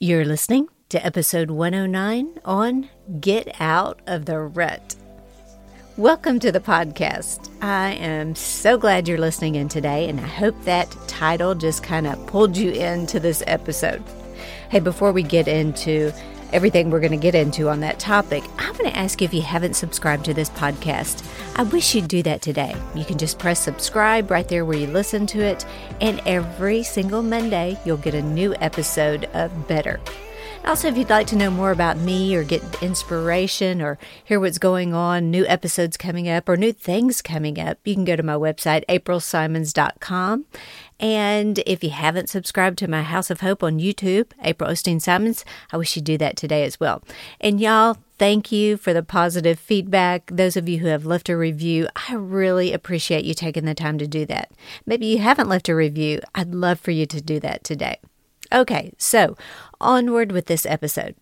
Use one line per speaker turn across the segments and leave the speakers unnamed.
You're listening to episode 109 on Get Out of the Rut. Welcome to the podcast. I am so glad you're listening in today, and I hope that title just kind of pulled you into this episode. Hey, before we get into everything we're going to get into on that topic, I'm going to ask you if you haven't subscribed to this podcast. I wish you'd do that today. You can just press subscribe right there where you listen to it, and every single Monday, you'll get a new episode of Better. Also, if you'd like to know more about me or get inspiration or hear what's going on, new episodes coming up or new things coming up, you can go to my website, aprilsimons.com. And if you haven't subscribed to my House of Hope on YouTube, April Osteen Simons, I wish you'd do that today as well. And y'all, thank you for the positive feedback. Those of you who have left a review, I really appreciate you taking the time to do that. Maybe you haven't left a review. I'd love for you to do that today. Okay, so onward with this episode.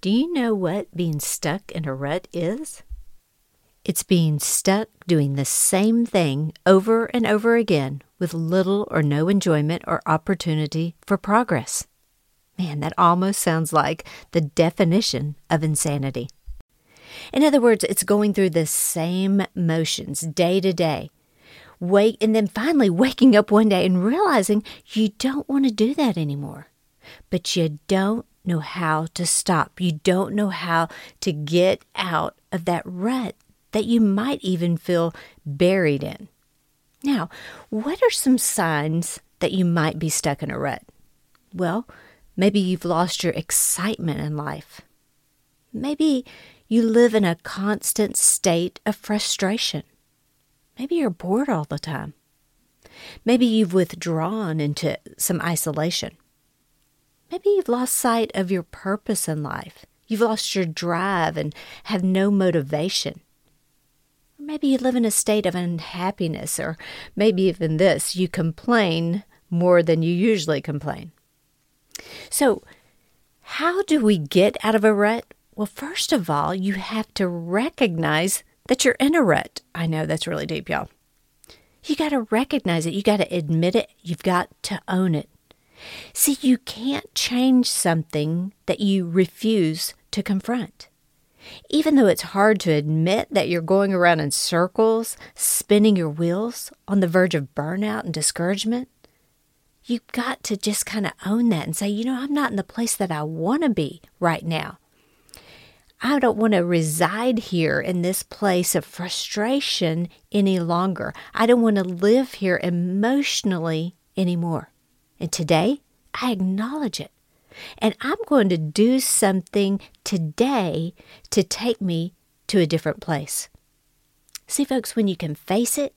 Do you know what being stuck in a rut is? It's being stuck doing the same thing over and over again with little or no enjoyment or opportunity for progress. Man, that almost sounds like the definition of insanity. In other words, it's going through the same motions day to day. Wake and then finally waking up one day and realizing you don't want to do that anymore. But you don't know how to stop. You don't know how to get out of that rut that you might even feel buried in. Now, what are some signs that you might be stuck in a rut? Well, maybe you've lost your excitement in life. Maybe you live in a constant state of frustration. Maybe you're bored all the time. Maybe you've withdrawn into some isolation. Maybe you've lost sight of your purpose in life. You've lost your drive and have no motivation. Or maybe you live in a state of unhappiness, or maybe even this you complain more than you usually complain. So, how do we get out of a rut? Well, first of all, you have to recognize that you're in a rut. I know that's really deep, y'all. You got to recognize it. You got to admit it. You've got to own it. See, you can't change something that you refuse to confront. Even though it's hard to admit that you're going around in circles, spinning your wheels on the verge of burnout and discouragement, you've got to just kind of own that and say, you know, I'm not in the place that I want to be right now. I don't want to reside here in this place of frustration any longer. I don't want to live here emotionally anymore. And today, I acknowledge it. And I'm going to do something today to take me to a different place. See, folks, when you can face it,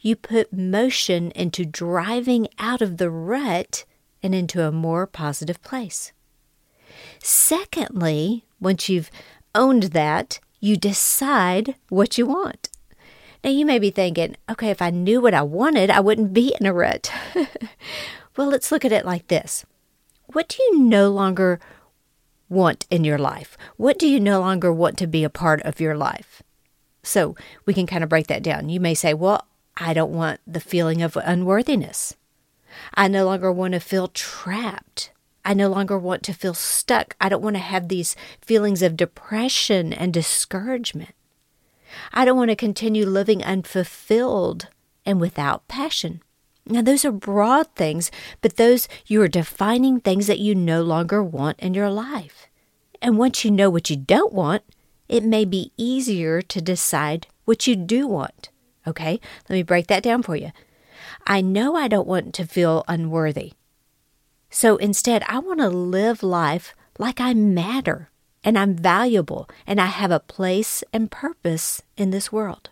you put motion into driving out of the rut and into a more positive place. Secondly, once you've owned that, you decide what you want. Now, you may be thinking, okay, if I knew what I wanted, I wouldn't be in a rut. Well, let's look at it like this What do you no longer want in your life? What do you no longer want to be a part of your life? So we can kind of break that down. You may say, Well, I don't want the feeling of unworthiness. I no longer want to feel trapped. I no longer want to feel stuck. I don't want to have these feelings of depression and discouragement. I don't want to continue living unfulfilled and without passion. Now, those are broad things, but those you are defining things that you no longer want in your life. And once you know what you don't want, it may be easier to decide what you do want. Okay, let me break that down for you. I know I don't want to feel unworthy. So instead, I want to live life like I matter and I'm valuable and I have a place and purpose in this world.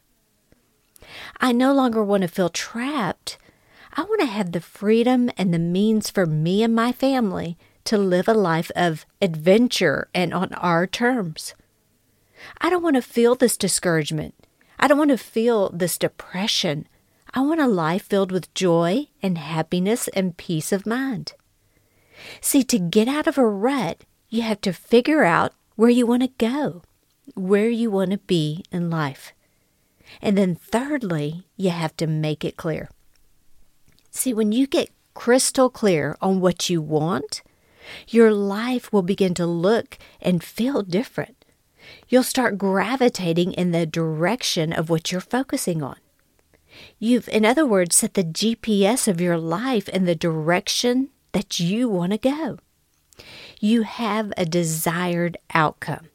I no longer want to feel trapped I want to have the freedom and the means for me and my family to live a life of adventure and on our terms. I don't want to feel this discouragement. I don't want to feel this depression. I want a life filled with joy and happiness and peace of mind. See, to get out of a rut, you have to figure out where you want to go, where you want to be in life. And then, thirdly, you have to make it clear. See, when you get crystal clear on what you want, Your life will begin to look and feel different. You'll start gravitating in the direction of what you're focusing on. You've, in other words, set the GPS of your life in the direction that you want to go. You have a desired outcome.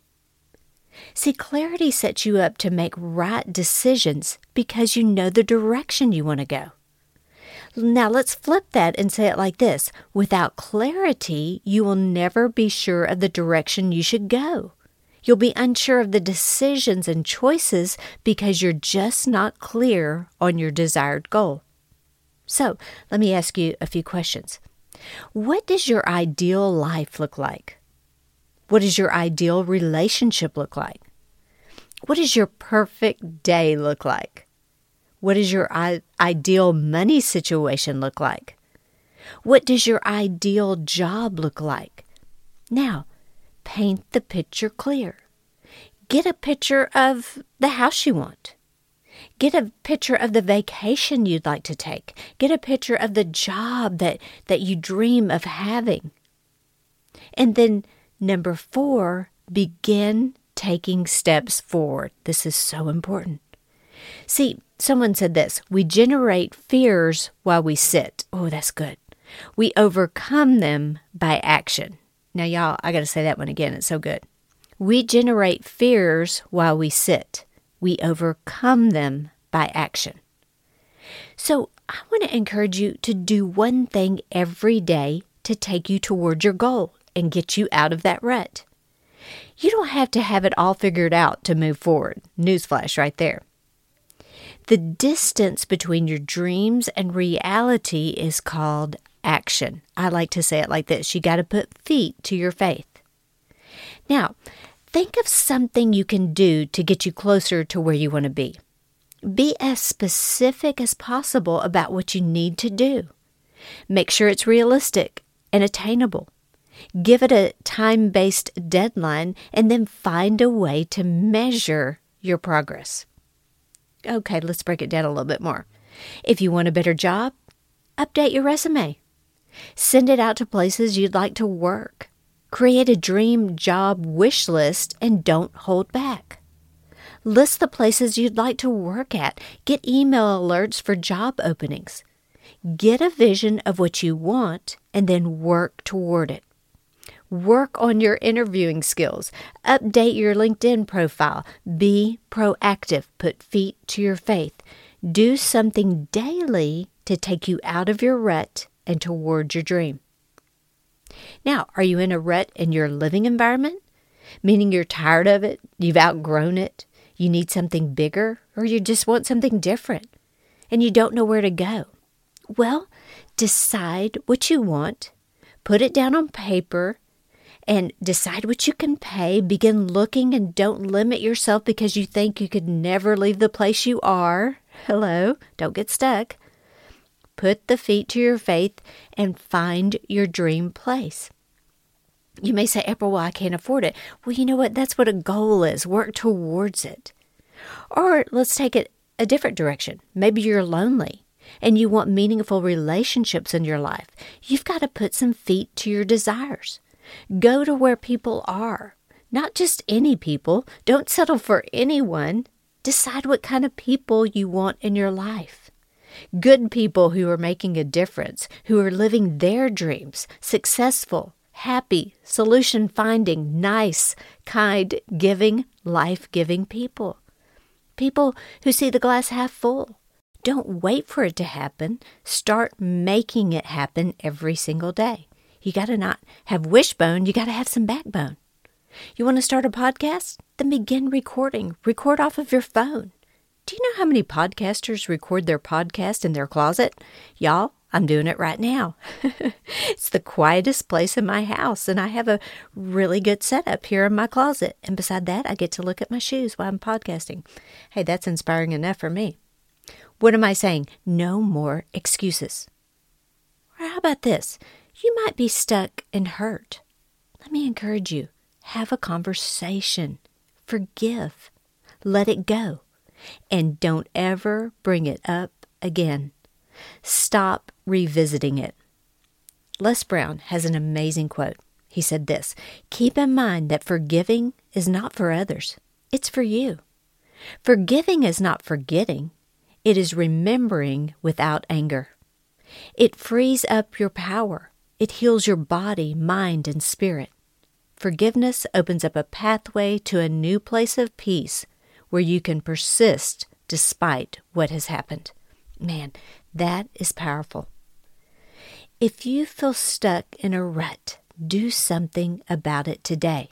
See, clarity sets you up to make right decisions because you know the direction you want to go. Now let's flip that and say it like this Without clarity, you will never be sure of the direction you should go. You'll be unsure of the decisions and choices because you're just not clear on your desired goal. So, let me ask you a few questions. What does your ideal life look like? What does your ideal relationship look like? What does your perfect day look like? What does your ideal money situation look like? What does your ideal job look like? Now, paint the picture clear. Get a picture of the house you want. Get a picture of the vacation you'd like to take. Get a picture of the job that, that you dream of having. And then, number four, begin taking steps forward. This is so important. See, someone said this we generate fears while we sit. Oh, that's good. We overcome them by action. Now, y'all, I got to say that one again. It's so good. We generate fears while we sit. We overcome them by action. So, I want to encourage you to do one thing every day to take you toward your goal and get you out of that rut. You don't have to have it all figured out to move forward. Newsflash right there. The distance between your dreams and reality is called action. I like to say it like this you got to put feet to your faith. Now, think of something you can do to get you closer to where you want to be. Be as specific as possible about what you need to do. Make sure it's realistic and attainable. Give it a time based deadline and then find a way to measure your progress. Okay, let's break it down a little bit more. If you want a better job, update your resume. Send it out to places you'd like to work. Create a dream job wish list and don't hold back. List the places you'd like to work at. Get email alerts for job openings. Get a vision of what you want and then work toward it. Work on your interviewing skills. Update your LinkedIn profile. Be proactive. Put feet to your faith. Do something daily to take you out of your rut and toward your dream. Now, are you in a rut in your living environment? Meaning you're tired of it, you've outgrown it, you need something bigger, or you just want something different, and you don't know where to go? Well, decide what you want, put it down on paper, and decide what you can pay. Begin looking and don't limit yourself because you think you could never leave the place you are. Hello, don't get stuck. Put the feet to your faith and find your dream place. You may say, April, well, I can't afford it. Well, you know what? That's what a goal is. Work towards it. Or let's take it a different direction. Maybe you're lonely and you want meaningful relationships in your life. You've got to put some feet to your desires. Go to where people are, not just any people. Don't settle for anyone. Decide what kind of people you want in your life. Good people who are making a difference, who are living their dreams, successful, happy, solution finding, nice, kind, giving, life giving people. People who see the glass half full. Don't wait for it to happen. Start making it happen every single day. You got to not have wishbone, you got to have some backbone. You want to start a podcast? Then begin recording. Record off of your phone. Do you know how many podcasters record their podcast in their closet? Y'all, I'm doing it right now. it's the quietest place in my house, and I have a really good setup here in my closet. And beside that, I get to look at my shoes while I'm podcasting. Hey, that's inspiring enough for me. What am I saying? No more excuses. Or how about this? You might be stuck and hurt. Let me encourage you have a conversation, forgive, let it go, and don't ever bring it up again. Stop revisiting it. Les Brown has an amazing quote He said this Keep in mind that forgiving is not for others, it's for you. Forgiving is not forgetting, it is remembering without anger. It frees up your power, it heals your body, mind, and spirit. Forgiveness opens up a pathway to a new place of peace where you can persist despite what has happened. Man, that is powerful. If you feel stuck in a rut, do something about it today.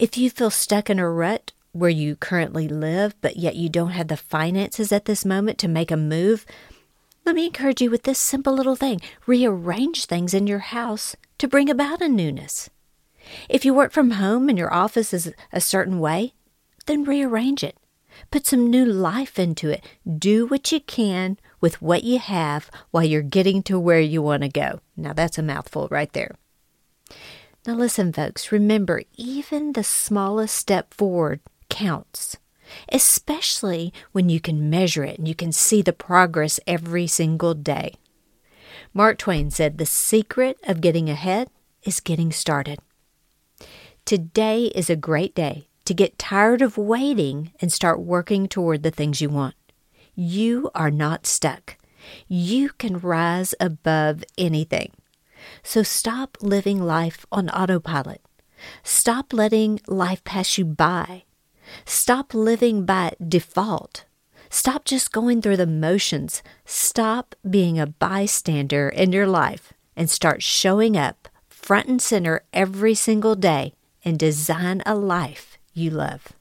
If you feel stuck in a rut where you currently live, but yet you don't have the finances at this moment to make a move, let me encourage you with this simple little thing rearrange things in your house to bring about a newness. If you work from home and your office is a certain way, then rearrange it. Put some new life into it. Do what you can with what you have while you're getting to where you want to go. Now, that's a mouthful right there. Now, listen, folks, remember, even the smallest step forward counts, especially when you can measure it and you can see the progress every single day. Mark Twain said, The secret of getting ahead is getting started. Today is a great day to get tired of waiting and start working toward the things you want. You are not stuck. You can rise above anything. So stop living life on autopilot. Stop letting life pass you by. Stop living by default. Stop just going through the motions. Stop being a bystander in your life and start showing up front and center every single day and design a life you love.